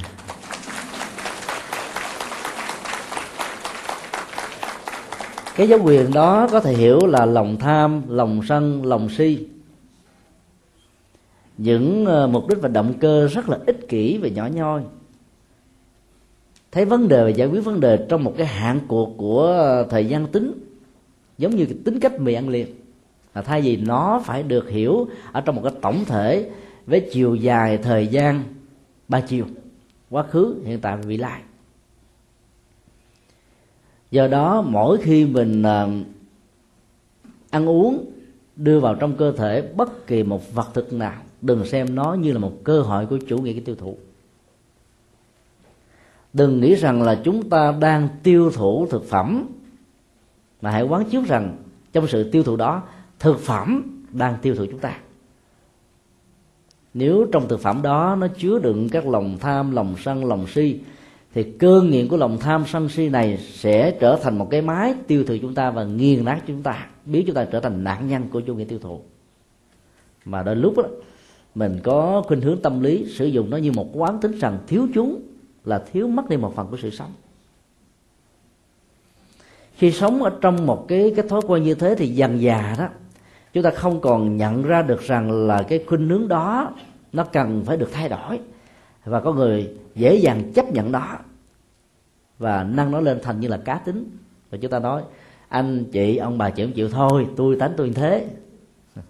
Cái dấu quyền đó có thể hiểu là lòng tham, lòng sân, lòng si. Những ờ, mục đích và động cơ rất là ích kỷ và nhỏ nhoi. Thấy vấn đề và giải quyết vấn đề trong một cái hạn cuộc của ờ, thời gian tính, giống như cái tính cách mì ăn liền, là thay vì nó phải được hiểu ở trong một cái tổng thể với chiều dài thời gian ba chiều, quá khứ, hiện tại và vị lai do đó mỗi khi mình uh, ăn uống đưa vào trong cơ thể bất kỳ một vật thực nào đừng xem nó như là một cơ hội của chủ nghĩa cái tiêu thụ. Đừng nghĩ rằng là chúng ta đang tiêu thụ thực phẩm mà hãy quán chiếu rằng trong sự tiêu thụ đó thực phẩm đang tiêu thụ chúng ta. Nếu trong thực phẩm đó nó chứa đựng các lòng tham lòng sân lòng si thì cơn nghiện của lòng tham sân si này sẽ trở thành một cái máy tiêu thụ chúng ta và nghiền nát chúng ta, biến chúng ta trở thành nạn nhân của chủ nghĩa tiêu thụ. Mà đến lúc đó mình có khuynh hướng tâm lý sử dụng nó như một quán tính rằng thiếu chúng là thiếu mất đi một phần của sự sống. Khi sống ở trong một cái cái thói quen như thế thì dần già đó, chúng ta không còn nhận ra được rằng là cái khuynh hướng đó nó cần phải được thay đổi. Và có người dễ dàng chấp nhận đó và nâng nó lên thành như là cá tính. Và chúng ta nói, anh, chị, ông bà chị không chịu thôi, tôi tánh tôi như thế. [laughs]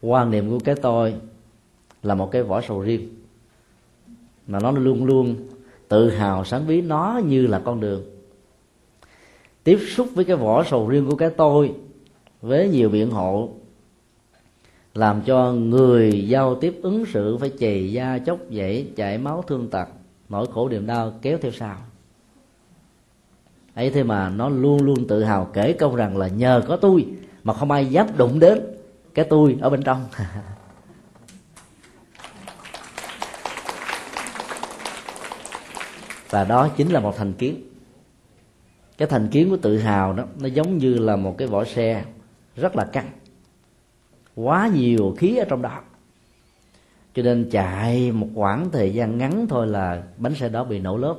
Quan niệm của cái tôi là một cái vỏ sầu riêng. Mà nó luôn luôn tự hào sáng ví nó như là con đường. Tiếp xúc với cái vỏ sầu riêng của cái tôi với nhiều biện hộ làm cho người giao tiếp ứng xử phải chì da chốc dãy chảy máu thương tật, nỗi khổ niềm đau kéo theo sau. Ấy thế mà nó luôn luôn tự hào kể câu rằng là nhờ có tôi mà không ai dám đụng đến cái tôi ở bên trong. [laughs] Và đó chính là một thành kiến. Cái thành kiến của tự hào đó, nó giống như là một cái vỏ xe rất là căng quá nhiều khí ở trong đó. Cho nên chạy một khoảng thời gian ngắn thôi là bánh xe đó bị nổ lớp,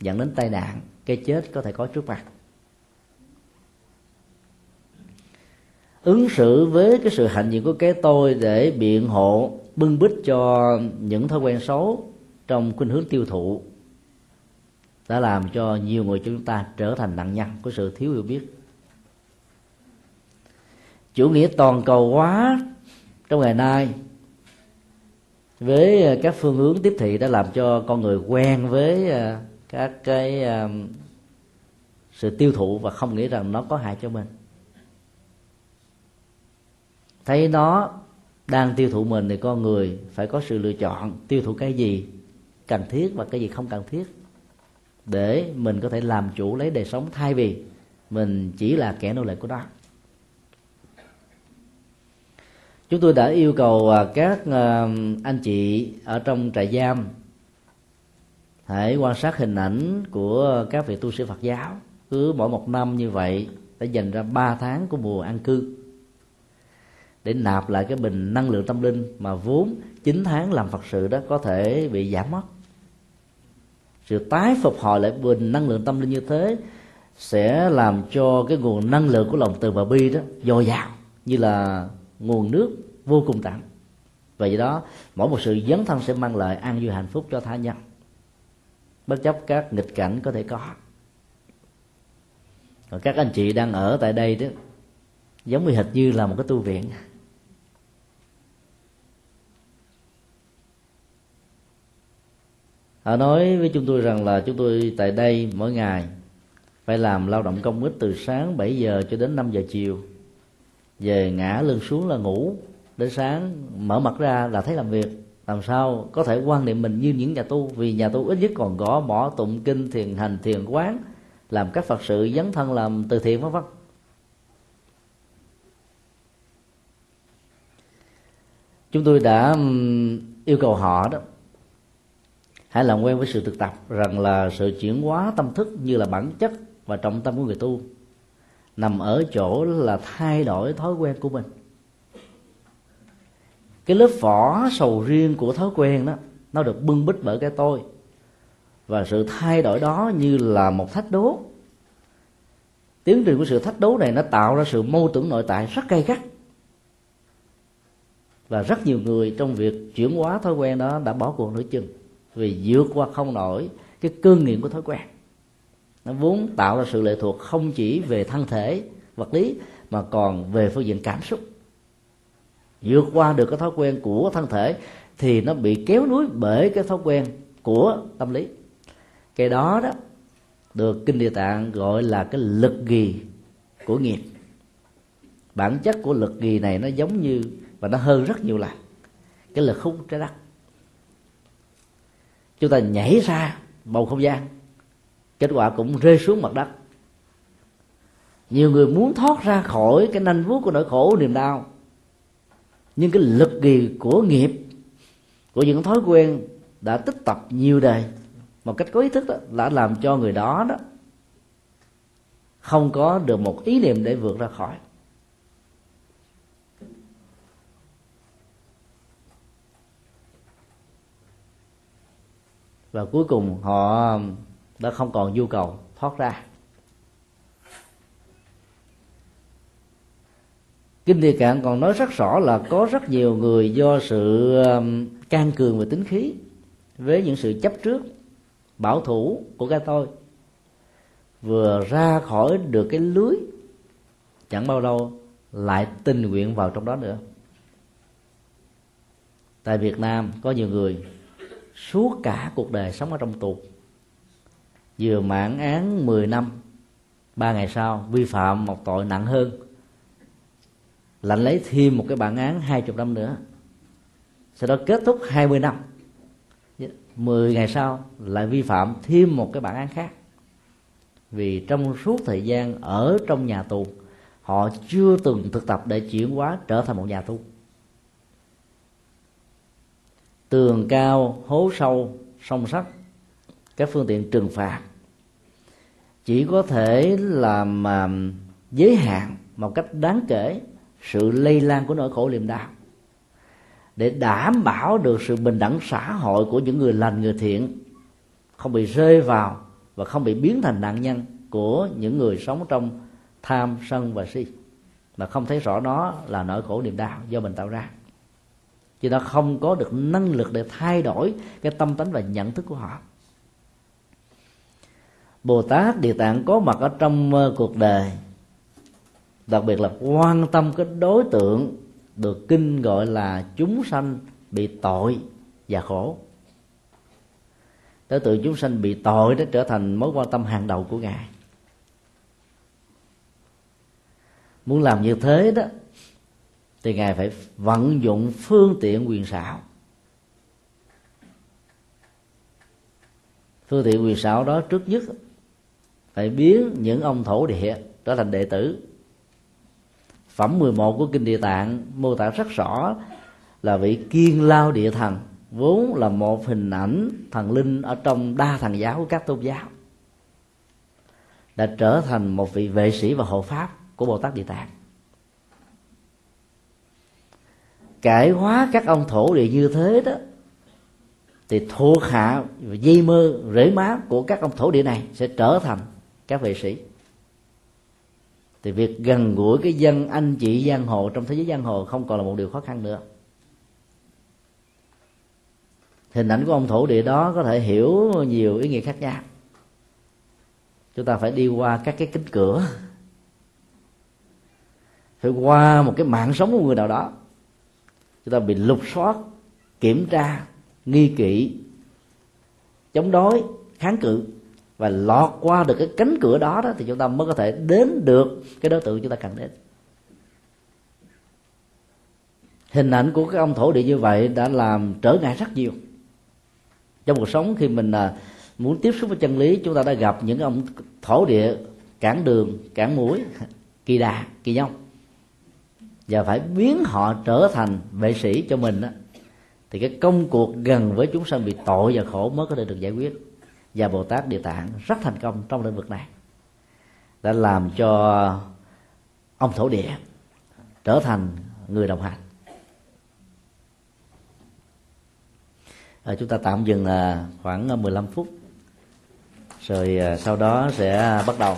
dẫn đến tai nạn, cái chết có thể có trước mặt. Ứng xử với cái sự hạnh diện của cái tôi để biện hộ, bưng bít cho những thói quen xấu trong khuynh hướng tiêu thụ, đã làm cho nhiều người chúng ta trở thành nạn nhân của sự thiếu hiểu biết chủ nghĩa toàn cầu hóa trong ngày nay với ờ, các phương hướng tiếp thị đã làm cho con người quen với ờ, các cái ờ, sự tiêu thụ và không nghĩ rằng nó có hại cho mình. Thấy nó đang tiêu thụ mình thì con người phải có sự lựa chọn tiêu thụ cái gì cần thiết và cái gì không cần thiết để mình có thể làm chủ lấy đời sống thay vì mình chỉ là kẻ nô lệ của nó chúng tôi đã yêu cầu à, các à, anh chị ở trong trại giam hãy quan sát hình ảnh của các vị tu sĩ Phật giáo. Cứ mỗi một năm như vậy đã dành ra 3 tháng của mùa an cư để nạp lại cái bình năng lượng tâm linh mà vốn 9 tháng làm Phật sự đó có thể bị giảm mất. Sự tái phục hồi lại bình năng lượng tâm linh như thế sẽ làm cho cái nguồn năng lượng của lòng từ và bi đó dồi dào, như là nguồn nước vô cùng tặng và do đó, mỗi một sự dấn thân sẽ mang lại an vui hạnh phúc cho tha nhân. Bất chấp các nghịch cảnh có thể có. Còn các anh chị đang ở tại đây đó, giống như hệt như là một cái tu viện. Họ nói với chúng tôi rằng là chúng tôi tại đây mỗi ngày phải làm lao động công ích từ sáng 7 giờ cho đến 5 giờ chiều về ngã lưng xuống là ngủ, đến sáng mở mặt ra là thấy làm việc. Làm sao? Có thể quan niệm mình như những nhà tu, vì nhà tu ít nhất còn gõ mỏ tụng kinh, thiền hành, thiền quán, làm các phật sự dấn thân làm từ thiện vân vân. Chúng tôi đã yêu cầu họ đó, hãy làm quen với sự thực tập rằng là sự chuyển hóa tâm thức như là bản chất và trọng tâm của người tu nằm ở chỗ là thay đổi thói quen của mình. Cái lớp vỏ sầu riêng của thói quen đó, nó được bưng bít bởi cái tôi. Và sự thay đổi đó như là một thách đố. Tiến trình của sự thách đố này nó tạo ra sự mâu thuẫn nội tại rất gay gắt. Và rất nhiều người trong việc chuyển hóa thói quen đó đã bỏ cuộc nửa chừng vì vượt qua không nổi cái cương nghiện của thói quen nó vốn tạo ra sự lệ thuộc không chỉ về thân thể, vật lý, mà còn về phương diện cảm xúc. Vượt qua được cái thói quen của thân thể thì nó bị kéo núi bởi cái thói quen của tâm lý. Cái đó đó được kinh địa tạng gọi là cái lực gì của nghiệp. Bản chất của lực gì này nó giống như và nó hơn rất nhiều lần cái lực hút trái đất. Chúng ta nhảy ra bầu không gian kết quả cũng rơi xuống mặt đất. Nhiều người muốn thoát ra khỏi cái nanh vuốt của nỗi khổ, niềm đau. Nhưng cái lực gì của nghiệp, của những thói quen đã tích tập nhiều đời một cách có ý thức đó, đã làm cho người đó đó không có được một ý niệm để vượt ra khỏi. Và cuối cùng họ đã không còn nhu cầu thoát ra. Kinh địa cạn còn nói rất rõ là có rất nhiều người do sự um, can cường về tính khí với những sự chấp trước, bảo thủ của cái tôi, vừa ra khỏi được cái lưới, chẳng bao lâu lại tình nguyện vào trong đó nữa. Tại Việt Nam có nhiều người suốt cả cuộc đời sống ở trong tù vừa mãn án 10 năm, ba ngày sau vi phạm một tội nặng hơn lạnh lấy thêm một cái bản án hai chục năm nữa, sau đó kết thúc 20 năm. 10 ngày sau lại vi phạm thêm một cái bản án khác, vì trong suốt thời gian ở trong nhà tù, họ chưa từng thực tập để chuyển hóa trở thành một nhà tù. Tường cao hố sâu sông sắt các phương tiện trừng phạt. Chỉ có thể làm à, giới hạn một cách đáng kể sự lây lan của nỗi khổ niềm đau. Để đảm bảo được sự bình đẳng xã hội của những người lành, người thiện, không bị rơi vào và không bị biến thành nạn nhân của những người sống trong tham sân và si, mà không thấy rõ nó là nỗi khổ niềm đau do mình tạo ra. Chứ nó không có được năng lực để thay đổi cái tâm tánh và nhận thức của họ bồ tát địa tạng có mặt ở trong ờ, cuộc đời. Đặc biệt là quan tâm cái đối tượng được kinh gọi là chúng sanh bị tội và khổ. Đối tượng chúng sanh bị tội đó trở thành mối quan tâm hàng đầu của ngài. Muốn làm như thế đó, thì ngài phải vận dụng phương tiện quyền xảo. Phương tiện quyền xảo đó trước nhất phải biến những ông thổ địa trở thành đệ tử. Phẩm 11 của kinh địa tạng mô tả rất rõ là vị kiên lao địa thần, vốn là một hình ảnh thần linh ở trong đa thần giáo của các tôn giáo, đã trở thành một vị vệ sĩ và hộ pháp của bồ tát địa tạng. Cải hóa các ông thổ địa như thế đó, thì thuộc hạ dây mơ rễ má của các ông thổ địa này sẽ trở thành các vệ sĩ. Thì việc gần gũi cái dân anh chị giang hồ trong thế giới giang hồ không còn là một điều khó khăn nữa. Hình ảnh của ông thổ địa đó có thể hiểu nhiều ý nghĩa khác nhau. Chúng ta phải đi qua các cái cánh cửa. Phải qua một cái mạng sống của người nào đó. Chúng ta bị lục soát, kiểm tra, nghi kỵ, chống đối, kháng cự và lọt qua được cái cánh cửa đó đó thì chúng ta mới có thể đến được cái đối tượng chúng ta cần đến. Hình ảnh của các ông thổ địa như vậy đã làm trở ngại rất nhiều. Trong cuộc sống khi mình à, muốn tiếp xúc với chân lý chúng ta đã gặp những ông thổ địa cản đường cản mũi [laughs] kỳ đà kỳ nhông. Và phải biến họ trở thành vệ sĩ cho mình đó, thì cái công cuộc gần với chúng sanh bị tội và khổ mới có thể được giải quyết và bồ tát địa tạng rất thành công trong lĩnh vực này. Đã làm cho ông thổ địa trở thành người đồng hành. À, chúng ta tạm dừng là khoảng à, 15 phút. Rồi à, sau đó sẽ bắt đầu.